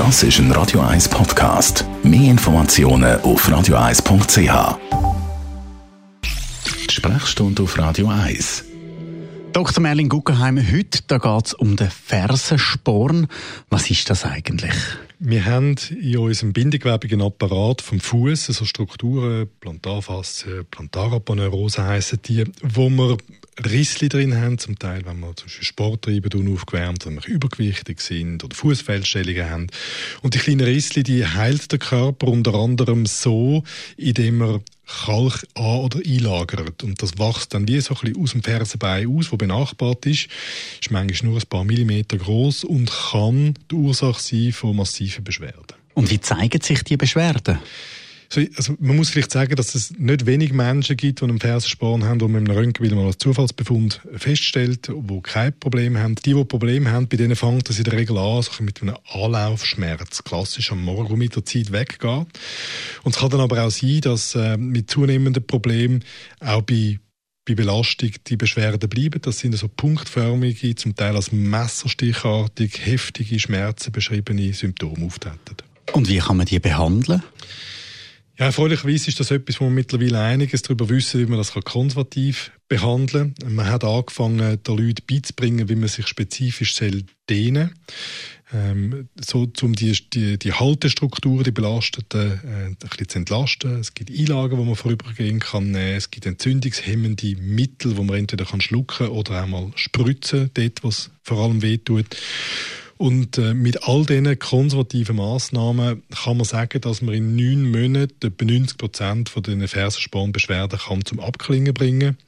Das ist ein Radio 1 Podcast. Mehr Informationen auf radio1.ch. Sprechstunde auf Radio 1. Dr. Merlin Guggenheim, heute geht es um den Fersensporn. Was ist das eigentlich? Wir haben in unserem bindegewebigen Apparat vom Fuß so Strukturen, Plantarfaszie, Plantaraponeurose heissen die, wo wir Rissli drin haben, zum Teil, wenn wir zum Beispiel Sport treiben, aufgewärmt, wenn wir übergewichtig sind oder Fußfehlstellungen haben. Und die kleinen Rissli, die heilt der Körper unter anderem so, indem er Kalk an- oder einlagert. Und das wächst dann wie so ein bisschen aus dem Fersenbein aus, wo benachbart ist. Ist manchmal nur ein paar Millimeter groß und kann die Ursache sein von massiven Beschwerden. Und wie zeigen sich die Beschwerden? Also man muss vielleicht sagen, dass es nicht wenig Menschen gibt, die einen Fersensporn haben, die man mit einem Röntgenbild mal als Zufallsbefund feststellt, die kein Problem haben. Die, die Probleme haben, bei denen fängt das in der Regel an, so mit einem Anlaufschmerz, klassisch am Morgen, mit der Zeit weggeht. Und es kann dann aber auch sein, dass äh, mit zunehmenden Problemen auch bei bei Belastung die Beschwerden bleiben. Das sind so punktförmige, zum Teil als messerstichartig, heftige Schmerzen beschriebene Symptome auftreten. Und wie kann man die behandeln? Ja, erfreulicherweise ist das etwas, wo wir mittlerweile einiges darüber wissen, wie man das konservativ behandeln kann. Man hat angefangen, den Leuten beizubringen, wie man sich spezifisch dehnen ähm, so um die, die, die Haltestruktur, die belasteten, äh, ein bisschen zu entlasten. Es gibt Einlagen, wo man vorübergehen kann. Es gibt entzündungshemmende Mittel, wo man entweder kann schlucken oder auch mal spritzen, dort, was vor allem wehtut. Und äh, mit all diesen konservativen Massnahmen kann man sagen, dass man in neun Monaten etwa 90 Prozent von den Fersenspornbeschwerden kann zum Abklingen bringen.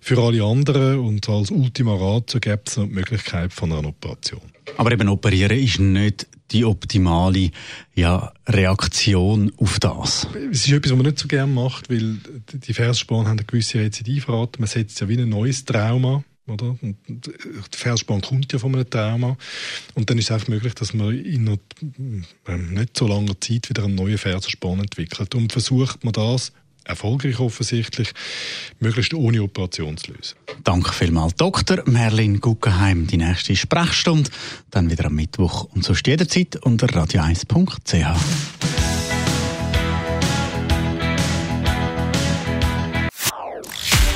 Für alle anderen und als Ultima Ratio gibt es noch die Möglichkeit von einer Operation. Aber eben operieren ist nicht die optimale ja, Reaktion auf das. Es ist etwas, was man nicht so gerne macht, weil die Fersensporn haben eine gewisse Rezidivrate. Man setzt ja wie ein neues Trauma oder? Und der Felsspann kommt ja von einem Trauma. Und dann ist es einfach möglich, dass man in noch, ähm, nicht so langer Zeit wieder einen neuen Fersensporn entwickelt. Und versucht man das, erfolgreich offensichtlich, möglichst ohne Operation zu lösen. Danke vielmals, Dr. Merlin Guggenheim. Die nächste Sprechstunde, dann wieder am Mittwoch und sonst jederzeit unter radio1.ch.